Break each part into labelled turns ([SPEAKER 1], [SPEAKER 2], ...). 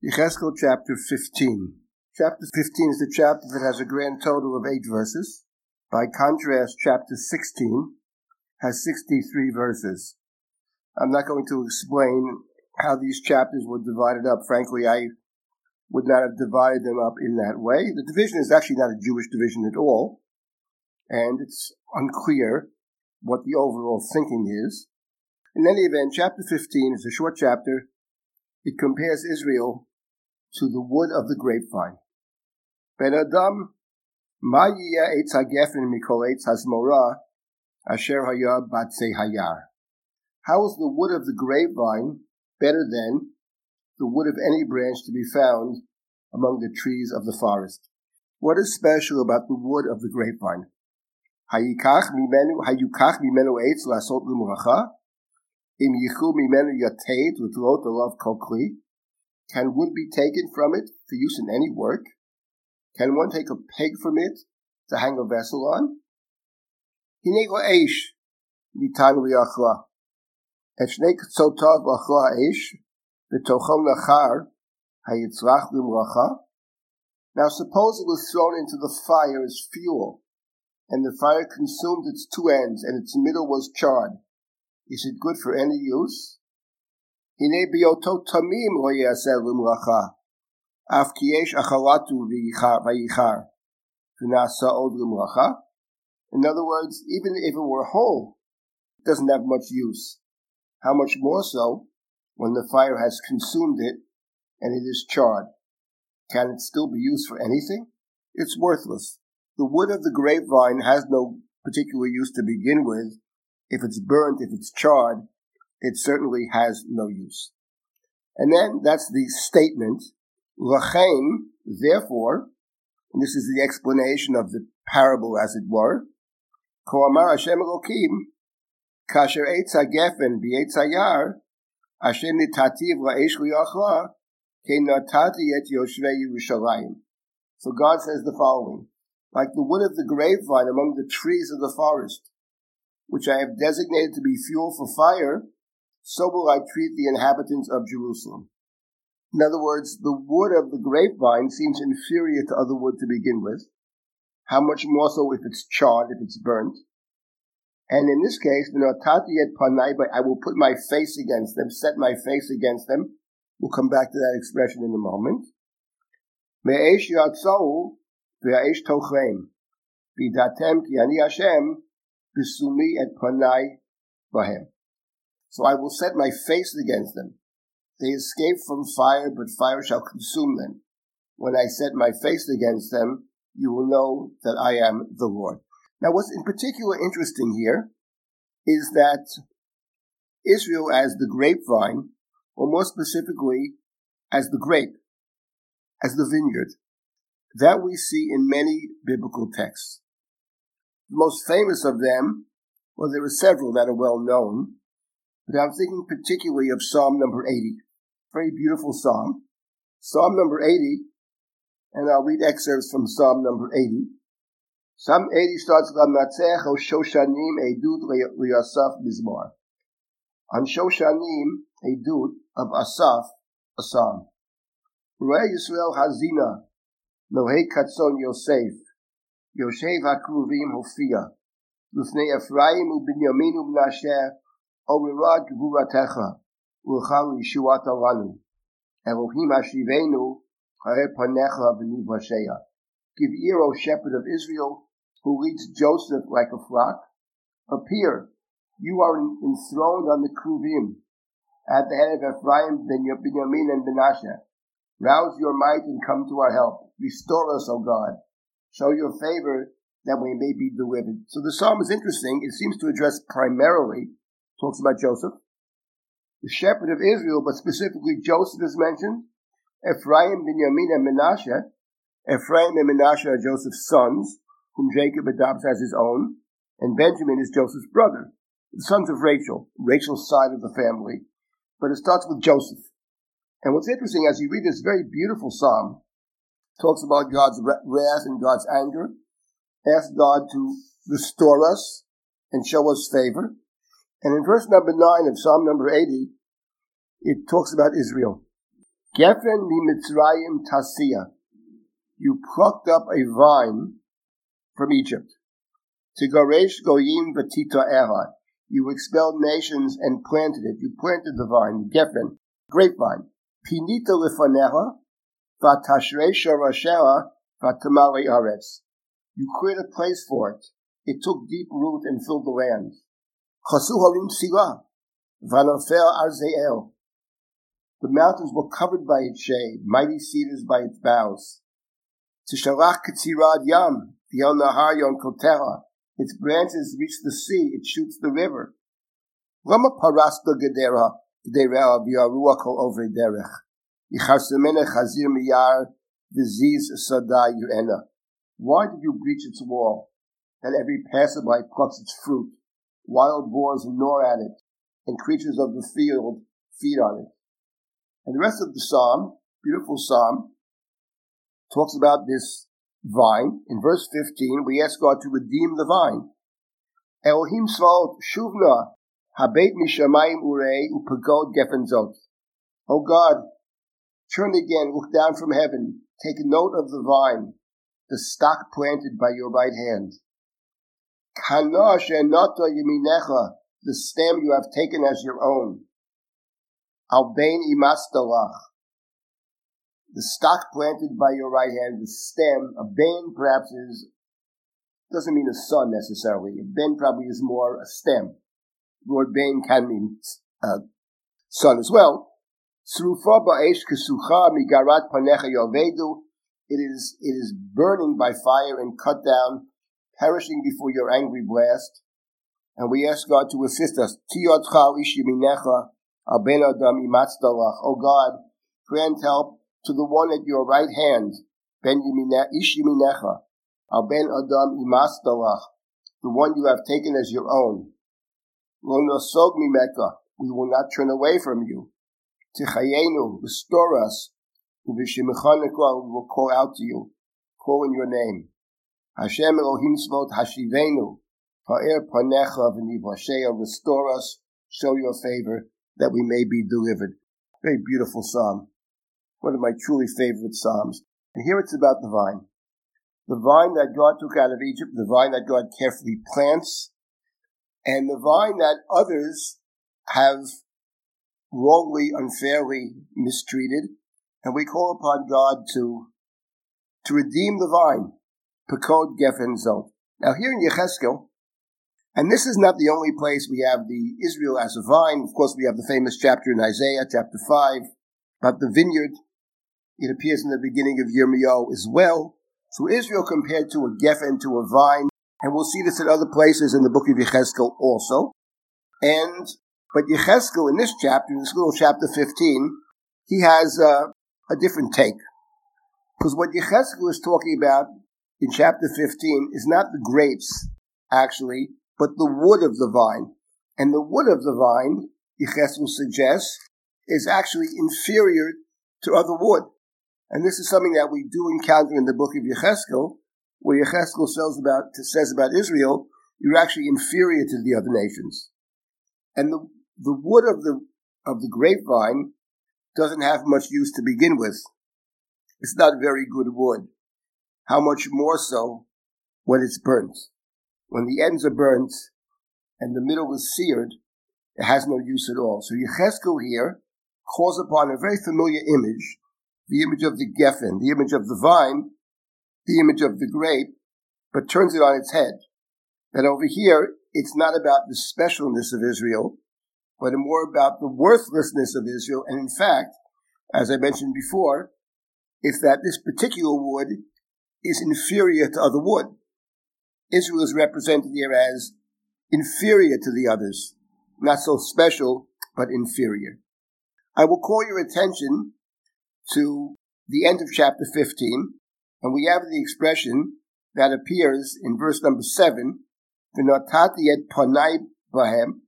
[SPEAKER 1] Yecheskel chapter 15. Chapter 15 is the chapter that has a grand total of eight verses. By contrast, chapter 16 has 63 verses. I'm not going to explain how these chapters were divided up. Frankly, I would not have divided them up in that way. The division is actually not a Jewish division at all, and it's unclear what the overall thinking is. In any event, chapter 15 is a short chapter. It compares Israel to the wood of the grapevine. Ben Adam, ma yiyeh eitz hagefen mikol eitz hazmora asher haya batse hayar. How is the wood of the grapevine better than the wood of any branch to be found among the trees of the forest? What is special about the wood of the grapevine? Hayikach mimenu hayukach mimenu eitz lasot lumracha im yichu mimenu yatet utlot alav kol kli can wood be taken from it for use in any work? Can one take a peg from it to hang a vessel on? Now suppose it was thrown into the fire as fuel, and the fire consumed its two ends, and its middle was charred. Is it good for any use? הנה בהיותו תמים לא יעשה למלאכה, אף כי יש אכלתו וייחר, ונעשה עוד למלאכה. In other words, even if it were whole, it doesn't have much use. How much more so when the fire has consumed it and it is charred? Can it still be used for anything? It's worthless. The wood of the grapevine has no particular use to begin with. If it's burnt, if it's charred, it certainly has no use. And then that's the statement, Lachem, therefore, and this is the explanation of the parable as it were, Koamar Hashem Elokim, Kasher Eitz HaGefen B'Eitz HaYar, Hashem Nitativ La'esh Liachla, Ke Et Yoshvei Yerushalayim. So God says the following, like the wood of the grapevine among the trees of the forest, which I have designated to be fuel for fire, so will I treat the inhabitants of Jerusalem. In other words, the wood of the grapevine seems inferior to other wood to begin with. How much more so if it's charred, if it's burnt? And in this case, I will put my face against them, set my face against them. We'll come back to that expression in a moment. Hashem bisumi et panai bahem. So I will set my face against them. They escape from fire, but fire shall consume them. When I set my face against them, you will know that I am the Lord. Now, what's in particular interesting here is that Israel as the grapevine, or more specifically, as the grape, as the vineyard, that we see in many biblical texts. The most famous of them, well, there are several that are well known, but I'm thinking particularly of Psalm number 80. Very beautiful psalm. Psalm number 80, and I'll read excerpts from Psalm number 80. Psalm 80 starts, Lamatzech o Shoshanim Edut Liasaf Mizmar. On Shoshanim, Edut of Asaf, a psalm. Re Yisrael Hazina, Nohe Katzon Yosef, Yoshev HaKruvim Hofia, Lufnei Ephraim u'Binyamin u'Mnasher, Omirad Gvuratecha, Ulchal Yishuat Alanu, Elohim Hashivenu, Hare Panecha. Give ear, O shepherd of Israel, who leads Joseph like a flock. Appear, you are enthroned on the Kruvim, at the head of Ephraim, Benjamin, and Menashe. Rouse your might and come to our help. Restore us, O God. Show your favor that we may be delivered. So the psalm is interesting. It seems to address primarily talks about Joseph. The shepherd of Israel, but specifically Joseph is mentioned. Ephraim, Benjamin, and Menashe. Ephraim and Menashe are Joseph's sons, whom Jacob adopts as his own, and Benjamin is Joseph's brother, the sons of Rachel, Rachel's side of the family. But it starts with Joseph. And what's interesting, as you read this very beautiful psalm, talks about God's wrath and God's anger, asks God to restore us and show us favor. And in verse number 9 of Psalm number 80, it talks about Israel. Geffen mi Mitzrayim tasia. You plucked up a vine from Egypt. Tigaresh goyim v'tita erha. You expelled nations and planted it. You planted the vine, Geffen, grapevine. Pinita lifaneha, v'tashre shorashera, v'tamale aretz. You created a place for it. It took deep root and filled the land. Chasu halim sila, v'anofer arzeel. The mountains were covered by its shade, mighty cedars by its boughs. Tishalach katzirad yam, v'yel nahar yon kotera. Its branches reach the sea, it shoots the river. Lama parasta gedera, gedera v'yaruach kol over derech. Yichasemene chazir miyar, v'ziz sada yu'ena. Why did you breach its wall, that every passerby plucks its fruit? Wild boars gnaw at it, and creatures of the field feed on it. And the rest of the psalm, beautiful psalm, talks about this vine. In verse 15, we ask God to redeem the vine. Elohim Svaot Shuvna Habet Mishamayim Urei Upagod Gefenzot. O God, turn again, look down from heaven, take note of the vine, the stock planted by your right hand. The stem you have taken as your own. Albain imastalach. The stock planted by your right hand, the stem, a bain perhaps is, doesn't mean a son necessarily. A bain probably is more a stem. Word bain can mean uh, son as well. It is, it is burning by fire and cut down, perishing before your angry blast. And we ask God to assist us. Tiyotcha ishiminecha Ben Adam O God, grant help to the one at your right hand, Ben Adam Imastalach, the one you have taken as your own. We will not turn away from you. Tichayenu, restore us. We will call out to you, call in your name. Hashem Elohim Svot Hashivenu, Ha'er Panecha v'nivashea, restore us, show your favor, that we may be delivered. Very beautiful psalm. One of my truly favorite psalms. And here it's about the vine. The vine that God took out of Egypt, the vine that God carefully plants, and the vine that others have wrongly, unfairly mistreated. And we call upon God to, to redeem the vine. Pekod Geffen Zot. Now here in Yecheskel, and this is not the only place we have the Israel as a vine. Of course, we have the famous chapter in Isaiah, chapter 5, about the vineyard. It appears in the beginning of Yirmiyahu as well. So Israel compared to a geffen, to a vine, and we'll see this in other places in the book of Yechezkel also. And, but Yechezkel in this chapter, in this little chapter 15, he has uh, a different take. Because what Yechezkel is talking about in chapter 15 is not the grapes, actually, but the wood of the vine. And the wood of the vine, Yecheskel suggests, is actually inferior to other wood. And this is something that we do encounter in the book of Yecheskel, where Yecheskel says about, says about Israel, you're actually inferior to the other nations. And the, the wood of the, of the grapevine doesn't have much use to begin with. It's not very good wood. How much more so when it's burnt? when the ends are burnt and the middle is seared, it has no use at all. So Yecheskel here calls upon a very familiar image, the image of the geffen, the image of the vine, the image of the grape, but turns it on its head. That over here, it's not about the specialness of Israel, but more about the worthlessness of Israel. And in fact, as I mentioned before, it's that this particular wood is inferior to other wood. Israel is represented here as inferior to the others, not so special, but inferior. I will call your attention to the end of chapter 15, and we have the expression that appears in verse number 7, V'notati et panai bahem,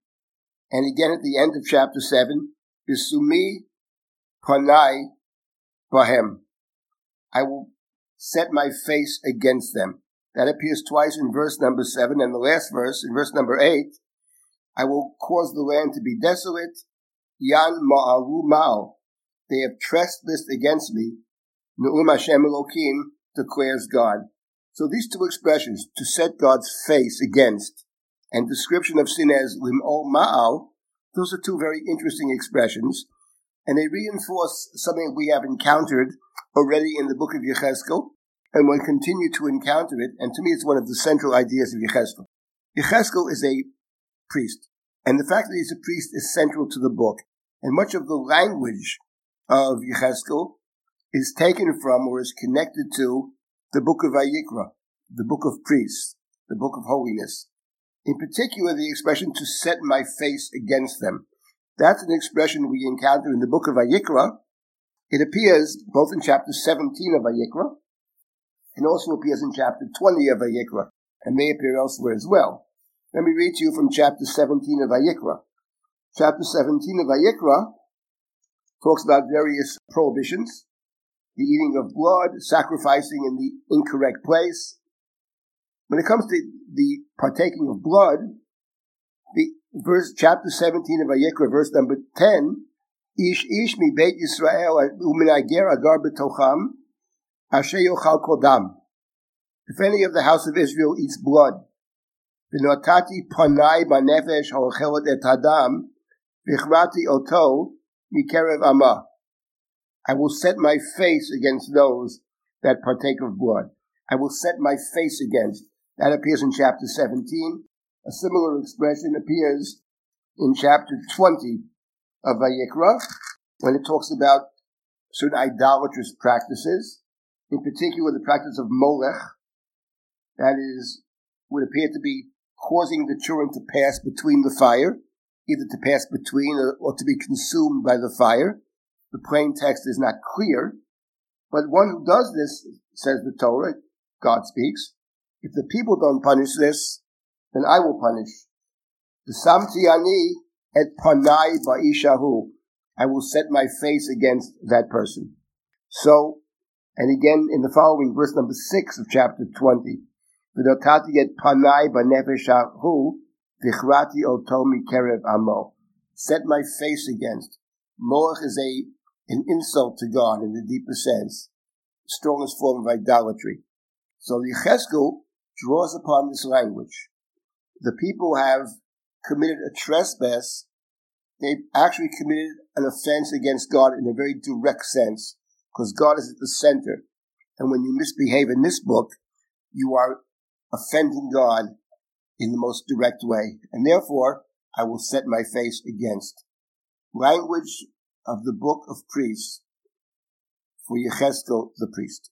[SPEAKER 1] and again at the end of chapter 7, Bisumi panai bahem. I will set my face against them. That appears twice in verse number seven, and the last verse, in verse number eight, I will cause the land to be desolate. Yan ma'aru ma'al. they have trespassed against me. Nu'um Hashem Elohim declares God. So these two expressions, to set God's face against, and description of sin as lim'ol ma'al, those are two very interesting expressions, and they reinforce something we have encountered already in the book of Yechezkel, and will continue to encounter it, and to me it's one of the central ideas of Yechezkel. Yechezkel is a priest, and the fact that he's a priest is central to the book, and much of the language of Yechezkel is taken from or is connected to the book of Vayikra, the book of priests, the book of holiness. In particular, the expression to set my face against them. That's an expression we encounter in the book of Vayikra. It appears both in chapter 17 of Vayikra and also appears in chapter 20 of Vayikra and may appear elsewhere as well. Let me read to you from chapter 17 of Vayikra. Chapter 17 of Vayikra talks about various prohibitions, the eating of blood, sacrificing in the incorrect place. When it comes to the partaking of blood, the verse chapter 17 of Vayikra, verse number 10, Ish ish mi beit Yisrael uminager agar betocham If any of the house of Israel eats blood, v'notati panai banefesh ha'ochelot et hadam, oto mikerev amah. I will set my face against those that partake of blood. I will set my face against. That appears in chapter 17. A similar expression appears in chapter 20 of Vayikra when it talks about certain idolatrous practices, in particular the practice of Molech, that is, would appear to be causing the children to pass between the fire, either to pass between or, or to be consumed by the fire. The plain text is not clear, but one who does this, says the Torah, God speaks, if the people don't punish this, then I will punish. The Samtiani et panai ba'ishahu. I will set my face against that person. So, and again in the following verse number six of chapter 20, V'notati et panai ba'nefeshahu, vichrati otomi kerev amo. Set my face against. Molech is a an insult to God in the deeper sense, strongest form of idolatry. So the Yechezkel draws upon this language. The people have committed a trespass. They've actually committed an offense against God in a very direct sense, because God is at the center. And when you misbehave in this book, you are offending God in the most direct way. And therefore, I will set my face against. Language of the book of priests for Yechezkel the priest.